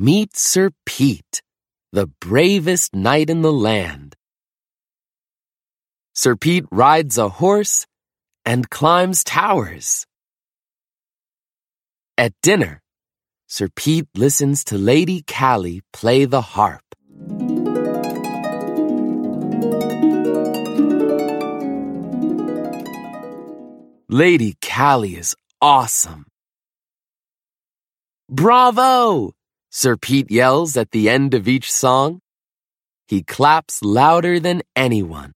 Meet Sir Pete, the bravest knight in the land. Sir Pete rides a horse and climbs towers. At dinner, Sir Pete listens to Lady Callie play the harp. Lady Callie is awesome. Bravo! Sir Pete yells at the end of each song. He claps louder than anyone.